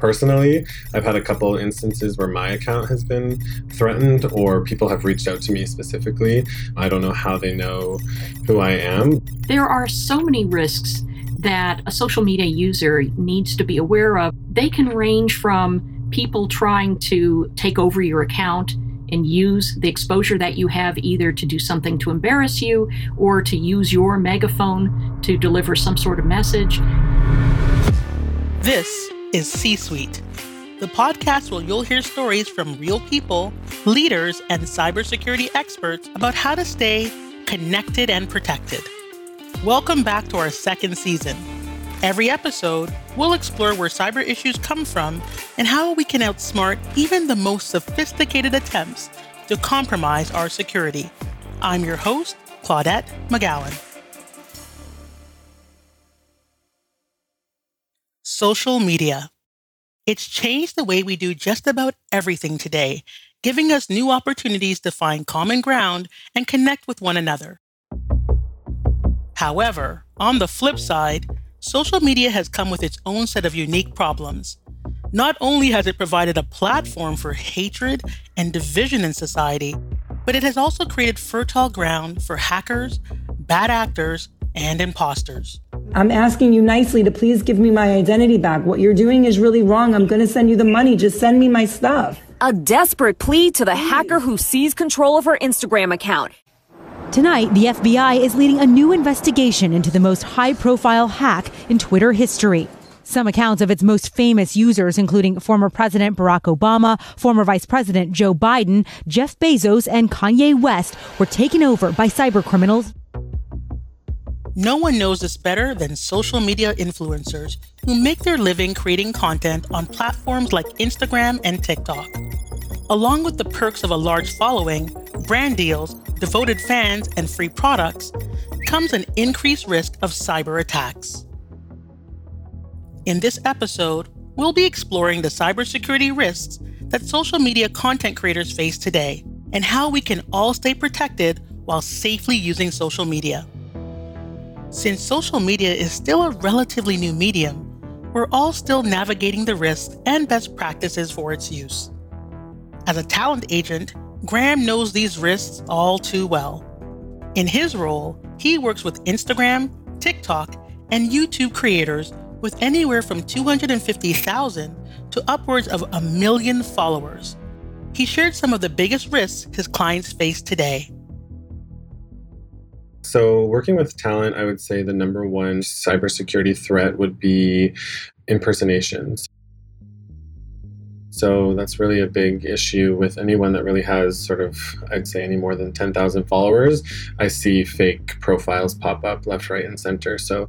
personally, I've had a couple instances where my account has been threatened or people have reached out to me specifically. I don't know how they know who I am. There are so many risks that a social media user needs to be aware of. They can range from people trying to take over your account and use the exposure that you have either to do something to embarrass you or to use your megaphone to deliver some sort of message. This is C Suite, the podcast where you'll hear stories from real people, leaders, and cybersecurity experts about how to stay connected and protected. Welcome back to our second season. Every episode, we'll explore where cyber issues come from and how we can outsmart even the most sophisticated attempts to compromise our security. I'm your host, Claudette McGowan. Social media. It's changed the way we do just about everything today, giving us new opportunities to find common ground and connect with one another. However, on the flip side, social media has come with its own set of unique problems. Not only has it provided a platform for hatred and division in society, but it has also created fertile ground for hackers, bad actors, and imposters. I'm asking you nicely to please give me my identity back. What you're doing is really wrong. I'm going to send you the money. Just send me my stuff. A desperate plea to the hacker who seized control of her Instagram account. Tonight, the FBI is leading a new investigation into the most high profile hack in Twitter history. Some accounts of its most famous users, including former President Barack Obama, former Vice President Joe Biden, Jeff Bezos, and Kanye West, were taken over by cybercriminals. No one knows this better than social media influencers who make their living creating content on platforms like Instagram and TikTok. Along with the perks of a large following, brand deals, devoted fans, and free products, comes an increased risk of cyber attacks. In this episode, we'll be exploring the cybersecurity risks that social media content creators face today and how we can all stay protected while safely using social media. Since social media is still a relatively new medium, we're all still navigating the risks and best practices for its use. As a talent agent, Graham knows these risks all too well. In his role, he works with Instagram, TikTok, and YouTube creators with anywhere from 250,000 to upwards of a million followers. He shared some of the biggest risks his clients face today. So, working with talent, I would say the number one cybersecurity threat would be impersonations. So that's really a big issue with anyone that really has sort of, I'd say, any more than 10,000 followers. I see fake profiles pop up left, right, and center. So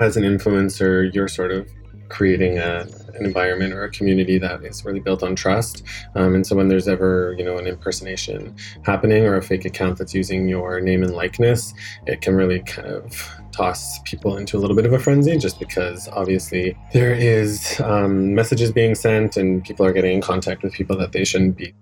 as an influencer, you're sort of creating a, an environment or a community that is really built on trust. Um, and so when there's ever, you know, an impersonation happening or a fake account that's using your name and likeness, it can really kind of toss people into a little bit of a frenzy just because obviously there is um, messages being sent and people are getting in contact with people that they shouldn't be.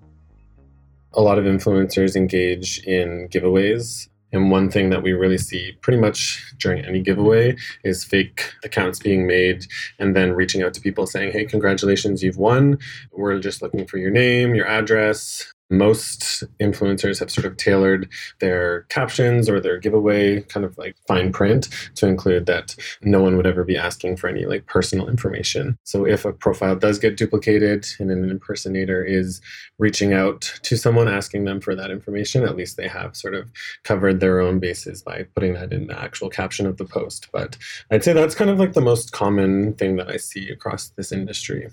A lot of influencers engage in giveaways and one thing that we really see pretty much during any giveaway is fake accounts being made and then reaching out to people saying, hey, congratulations, you've won. We're just looking for your name, your address, most influencers have sort of tailored their captions or their giveaway kind of like fine print to include that no one would ever be asking for any like personal information. So if a profile does get duplicated and an impersonator is reaching out to someone asking them for that information, at least they have sort of covered their own bases by putting that in the actual caption of the post. But I'd say that's kind of like the most common thing that I see across this industry.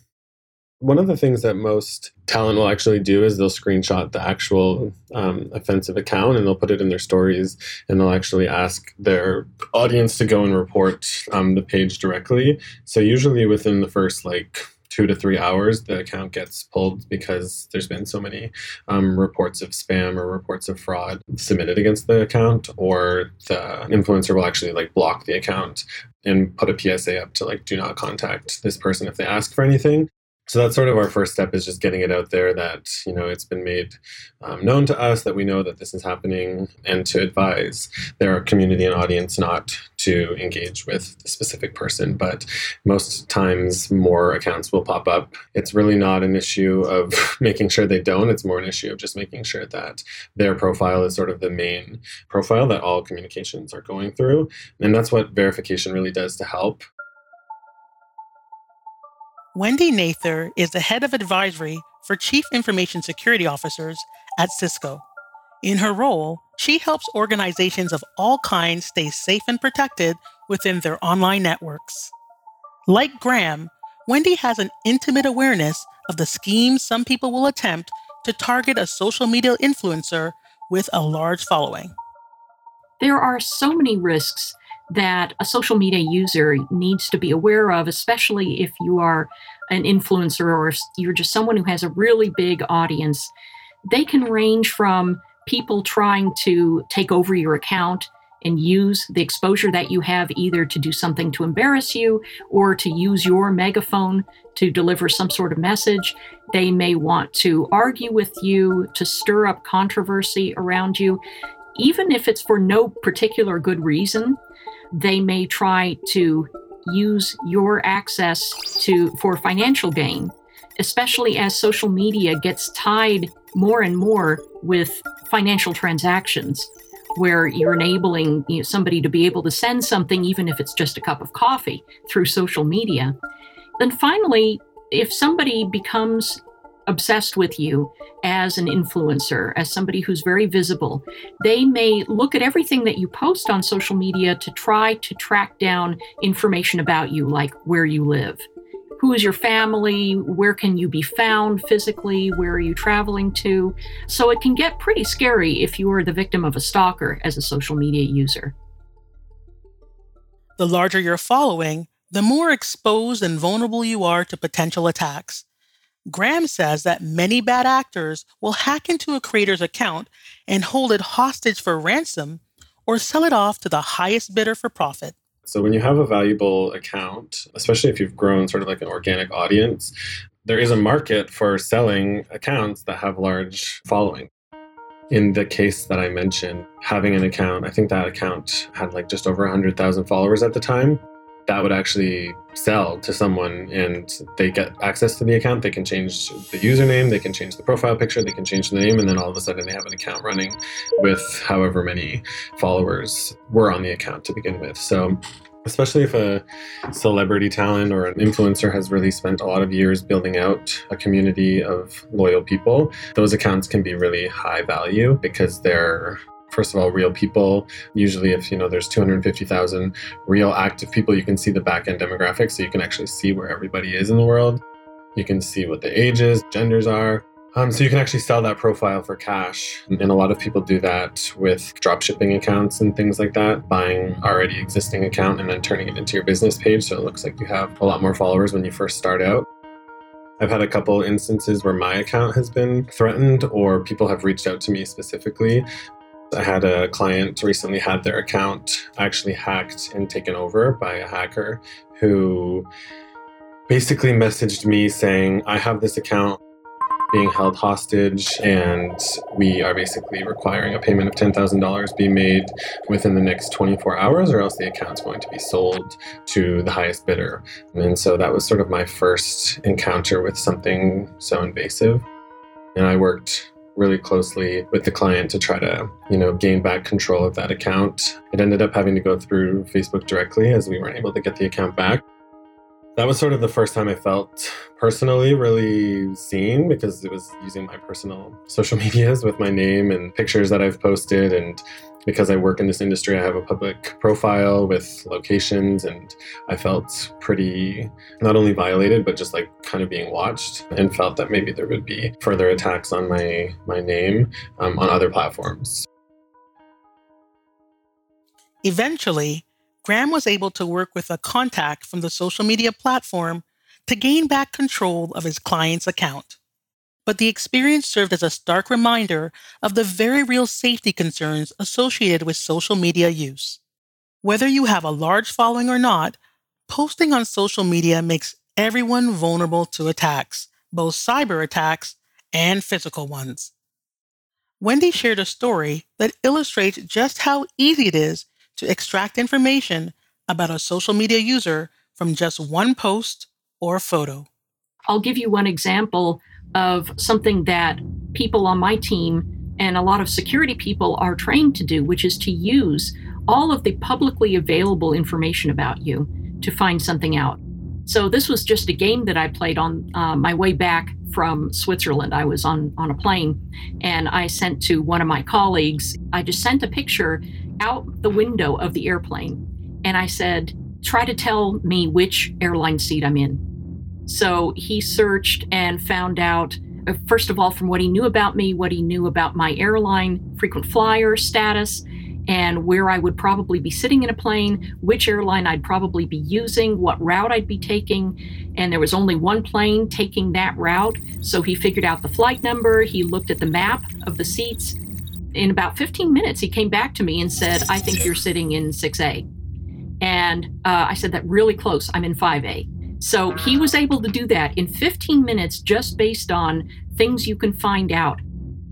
One of the things that most talent will actually do is they'll screenshot the actual um, offensive account and they'll put it in their stories and they'll actually ask their audience to go and report um, the page directly. So, usually within the first like two to three hours, the account gets pulled because there's been so many um, reports of spam or reports of fraud submitted against the account, or the influencer will actually like block the account and put a PSA up to like do not contact this person if they ask for anything. So that's sort of our first step is just getting it out there that you know it's been made um, known to us that we know that this is happening and to advise their community and audience not to engage with the specific person. But most times more accounts will pop up. It's really not an issue of making sure they don't. It's more an issue of just making sure that their profile is sort of the main profile that all communications are going through. And that's what verification really does to help Wendy Nather is the head of advisory for Chief Information Security Officers at Cisco. In her role, she helps organizations of all kinds stay safe and protected within their online networks. Like Graham, Wendy has an intimate awareness of the schemes some people will attempt to target a social media influencer with a large following. There are so many risks that a social media user needs to be aware of, especially if you are an influencer or if you're just someone who has a really big audience. They can range from people trying to take over your account and use the exposure that you have either to do something to embarrass you or to use your megaphone to deliver some sort of message. They may want to argue with you, to stir up controversy around you, even if it's for no particular good reason they may try to use your access to for financial gain especially as social media gets tied more and more with financial transactions where you're enabling you know, somebody to be able to send something even if it's just a cup of coffee through social media. Then finally if somebody becomes obsessed with you as an influencer, as somebody who's very visible. They may look at everything that you post on social media to try to track down information about you, like where you live. Who is your family? Where can you be found physically? Where are you traveling to? So it can get pretty scary if you are the victim of a stalker as a social media user. The larger your following, the more exposed and vulnerable you are to potential attacks. Graham says that many bad actors will hack into a creator's account and hold it hostage for ransom or sell it off to the highest bidder for profit. So, when you have a valuable account, especially if you've grown sort of like an organic audience, there is a market for selling accounts that have large following. In the case that I mentioned, having an account, I think that account had like just over 100,000 followers at the time that would actually sell to someone and they get access to the account they can change the username they can change the profile picture they can change the name and then all of a sudden they have an account running with however many followers were on the account to begin with. So especially if a celebrity talent or an influencer has really spent a lot of years building out a community of loyal people those accounts can be really high value because they're first of all real people. Usually if you know there's 250000 real active people you can see the back end demographics so you can actually see where everybody is in the world. You can see what the ages genders are. Um, so you can actually sell that profile for cash. And a lot of people do that with drop shipping accounts and things like that buying already existing account and then turning it into your business page so it looks like you have a lot more followers when you first start out. I've had a couple instances where my account has been threatened or people have reached out to me specifically I had a client recently had their account actually hacked and taken over by a hacker who basically messaged me saying, I have this account being held hostage and we are basically requiring a payment of $10,000 be made within the next 24 hours or else the account's going to be sold to the highest bidder. And so that was sort of my first encounter with something so invasive. And I worked really closely with the client to try to, you know, gain back control of that account. It ended up having to go through Facebook directly as we weren't able to get the account back. That was sort of the first time I felt personally really seen because it was using my personal social medias with my name and pictures that I've posted and because I work in this industry, I have a public profile with locations, and I felt pretty not only violated, but just like kind of being watched, and felt that maybe there would be further attacks on my my name um, on other platforms. Eventually, Graham was able to work with a contact from the social media platform to gain back control of his client's account but the experience served as a stark reminder of the very real safety concerns associated with social media use. Whether you have a large following or not, posting on social media makes everyone vulnerable to attacks, both cyber attacks and physical ones. Wendy shared a story that illustrates just how easy it is to extract information about a social media user from just one post or photo. I'll give you one example of something that people on my team and a lot of security people are trained to do, which is to use all of the publicly available information about you to find something out. So this was just a game that I played on uh, my way back from Switzerland. I was on on a plane, and I sent to one of my colleagues. I just sent a picture out the window of the airplane, and I said, "Try to tell me which airline seat I'm in." So he searched and found out uh, first of all, from what he knew about me, what he knew about my airline frequent flyer status, and where I would probably be sitting in a plane, which airline I'd probably be using, what route I'd be taking. And there was only one plane taking that route. So he figured out the flight number, he looked at the map of the seats. In about 15 minutes, he came back to me and said, I think you're sitting in 6A. And uh, I said, That really close. I'm in 5A. So he was able to do that in 15 minutes just based on things you can find out.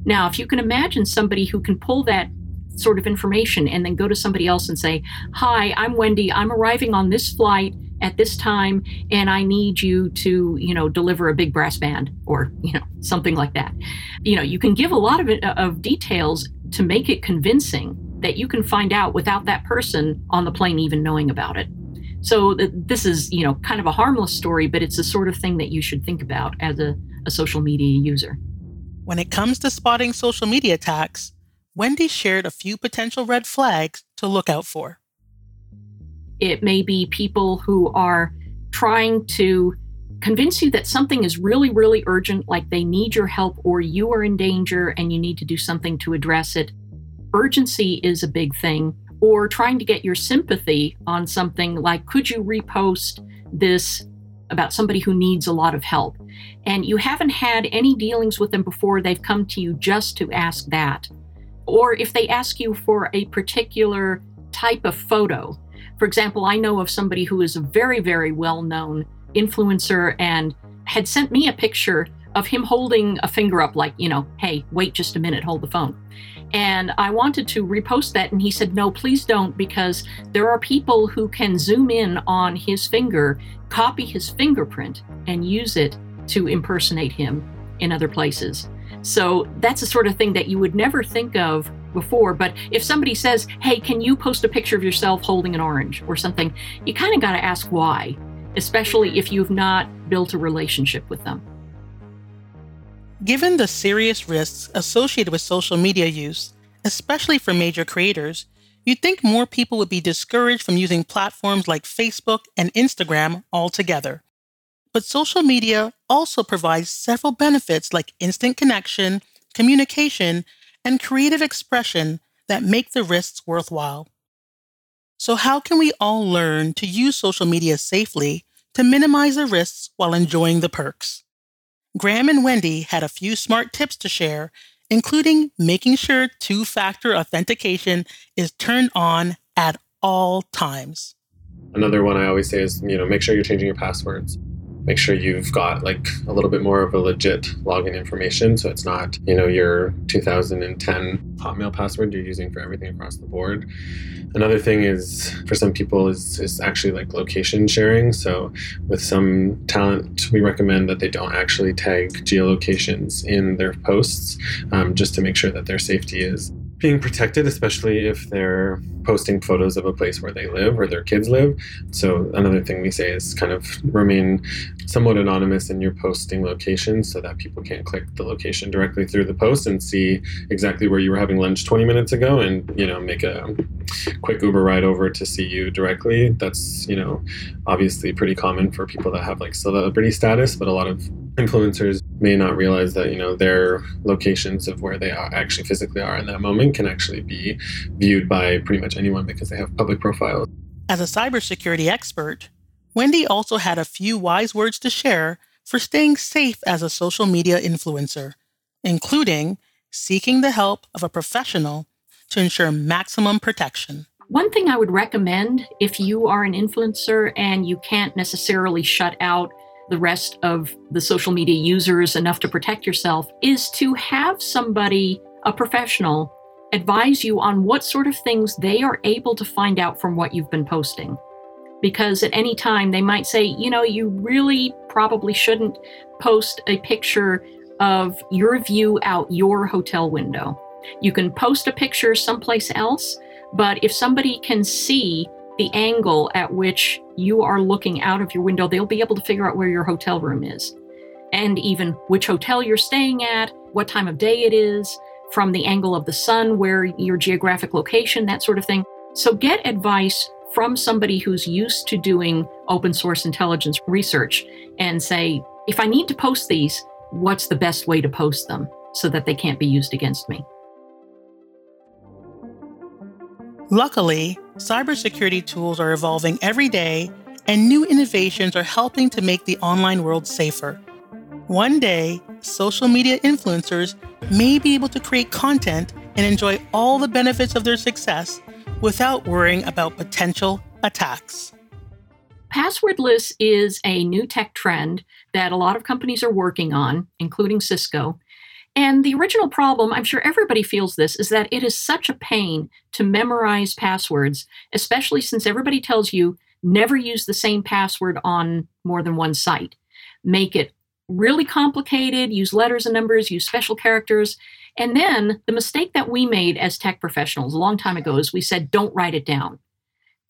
Now, if you can imagine somebody who can pull that sort of information and then go to somebody else and say, Hi, I'm Wendy. I'm arriving on this flight at this time and I need you to, you know, deliver a big brass band or, you know, something like that. You know, you can give a lot of, of details to make it convincing that you can find out without that person on the plane even knowing about it. So uh, this is, you know, kind of a harmless story, but it's the sort of thing that you should think about as a, a social media user. When it comes to spotting social media attacks, Wendy shared a few potential red flags to look out for. It may be people who are trying to convince you that something is really, really urgent, like they need your help or you are in danger and you need to do something to address it. Urgency is a big thing or trying to get your sympathy on something like, could you repost this about somebody who needs a lot of help? And you haven't had any dealings with them before, they've come to you just to ask that. Or if they ask you for a particular type of photo. For example, I know of somebody who is a very, very well known influencer and had sent me a picture of him holding a finger up, like, you know, hey, wait just a minute, hold the phone. And I wanted to repost that, and he said, No, please don't, because there are people who can zoom in on his finger, copy his fingerprint, and use it to impersonate him in other places. So that's the sort of thing that you would never think of before. But if somebody says, Hey, can you post a picture of yourself holding an orange or something, you kind of got to ask why, especially if you've not built a relationship with them. Given the serious risks associated with social media use, especially for major creators, you'd think more people would be discouraged from using platforms like Facebook and Instagram altogether. But social media also provides several benefits like instant connection, communication, and creative expression that make the risks worthwhile. So, how can we all learn to use social media safely to minimize the risks while enjoying the perks? Graham and Wendy had a few smart tips to share, including making sure two factor authentication is turned on at all times. Another one I always say is, you know, make sure you're changing your passwords make sure you've got like a little bit more of a legit login information. So it's not you know your 2010 hotmail password you're using for everything across the board. Another thing is for some people is, is actually like location sharing. So with some talent we recommend that they don't actually tag geolocations in their posts um, just to make sure that their safety is being protected, especially if they're posting photos of a place where they live or their kids live. So, another thing we say is kind of remain somewhat anonymous in your posting location so that people can't click the location directly through the post and see exactly where you were having lunch 20 minutes ago and, you know, make a quick Uber ride over to see you directly. That's, you know, obviously pretty common for people that have like celebrity status, but a lot of influencers may not realize that you know their locations of where they are actually physically are in that moment can actually be viewed by pretty much anyone because they have public profiles. As a cybersecurity expert, Wendy also had a few wise words to share for staying safe as a social media influencer, including seeking the help of a professional to ensure maximum protection. One thing I would recommend if you are an influencer and you can't necessarily shut out the rest of the social media users enough to protect yourself is to have somebody, a professional, advise you on what sort of things they are able to find out from what you've been posting. Because at any time they might say, you know, you really probably shouldn't post a picture of your view out your hotel window. You can post a picture someplace else, but if somebody can see the angle at which you are looking out of your window, they'll be able to figure out where your hotel room is and even which hotel you're staying at, what time of day it is, from the angle of the sun, where your geographic location, that sort of thing. So get advice from somebody who's used to doing open source intelligence research and say, if I need to post these, what's the best way to post them so that they can't be used against me? Luckily, cybersecurity tools are evolving every day, and new innovations are helping to make the online world safer. One day, social media influencers may be able to create content and enjoy all the benefits of their success without worrying about potential attacks. Passwordless is a new tech trend that a lot of companies are working on, including Cisco. And the original problem, I'm sure everybody feels this, is that it is such a pain to memorize passwords, especially since everybody tells you never use the same password on more than one site. Make it really complicated, use letters and numbers, use special characters. And then the mistake that we made as tech professionals a long time ago is we said, don't write it down.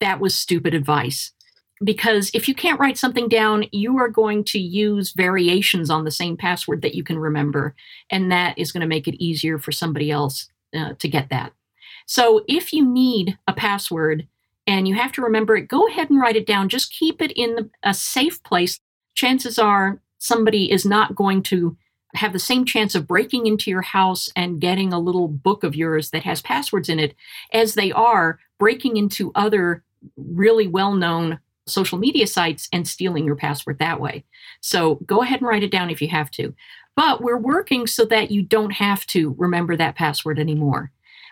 That was stupid advice. Because if you can't write something down, you are going to use variations on the same password that you can remember. And that is going to make it easier for somebody else uh, to get that. So if you need a password and you have to remember it, go ahead and write it down. Just keep it in a safe place. Chances are somebody is not going to have the same chance of breaking into your house and getting a little book of yours that has passwords in it as they are breaking into other really well known social media sites and stealing your password that way. So go ahead and write it down if you have to. But we're working so that you don't have to remember that password anymore.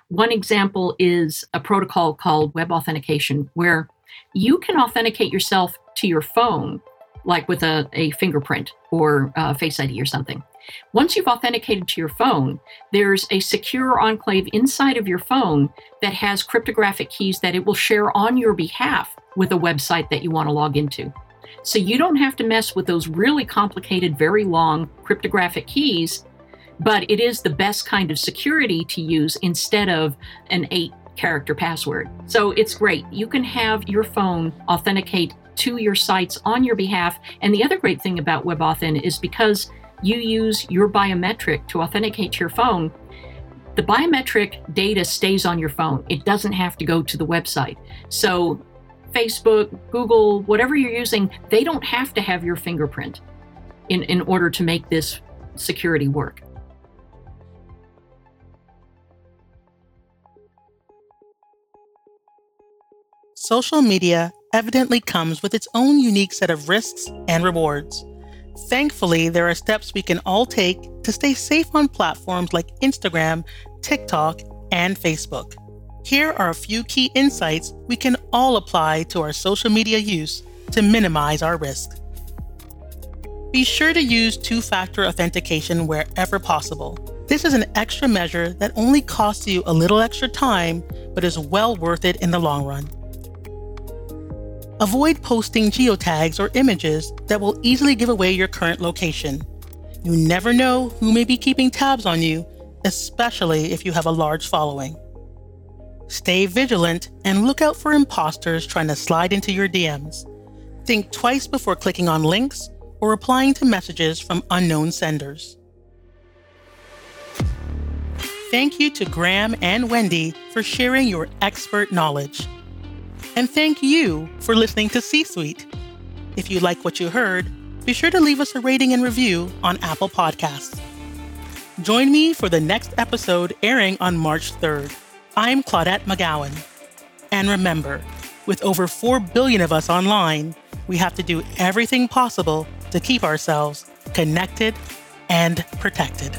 One example is a protocol called web authentication, where you can authenticate yourself to your phone like with a, a fingerprint or a Face ID or something. Once you've authenticated to your phone, there's a secure enclave inside of your phone that has cryptographic keys that it will share on your behalf with a website that you want to log into. So you don't have to mess with those really complicated, very long cryptographic keys, but it is the best kind of security to use instead of an eight character password. So it's great. You can have your phone authenticate to your sites on your behalf. And the other great thing about WebAuthn is because you use your biometric to authenticate to your phone, the biometric data stays on your phone. It doesn't have to go to the website. So, Facebook, Google, whatever you're using, they don't have to have your fingerprint in, in order to make this security work. Social media evidently comes with its own unique set of risks and rewards. Thankfully, there are steps we can all take to stay safe on platforms like Instagram, TikTok, and Facebook. Here are a few key insights we can all apply to our social media use to minimize our risk. Be sure to use two factor authentication wherever possible. This is an extra measure that only costs you a little extra time, but is well worth it in the long run. Avoid posting geotags or images that will easily give away your current location. You never know who may be keeping tabs on you, especially if you have a large following. Stay vigilant and look out for imposters trying to slide into your DMs. Think twice before clicking on links or replying to messages from unknown senders. Thank you to Graham and Wendy for sharing your expert knowledge. And thank you for listening to C Suite. If you like what you heard, be sure to leave us a rating and review on Apple Podcasts. Join me for the next episode airing on March 3rd. I'm Claudette McGowan. And remember, with over 4 billion of us online, we have to do everything possible to keep ourselves connected and protected.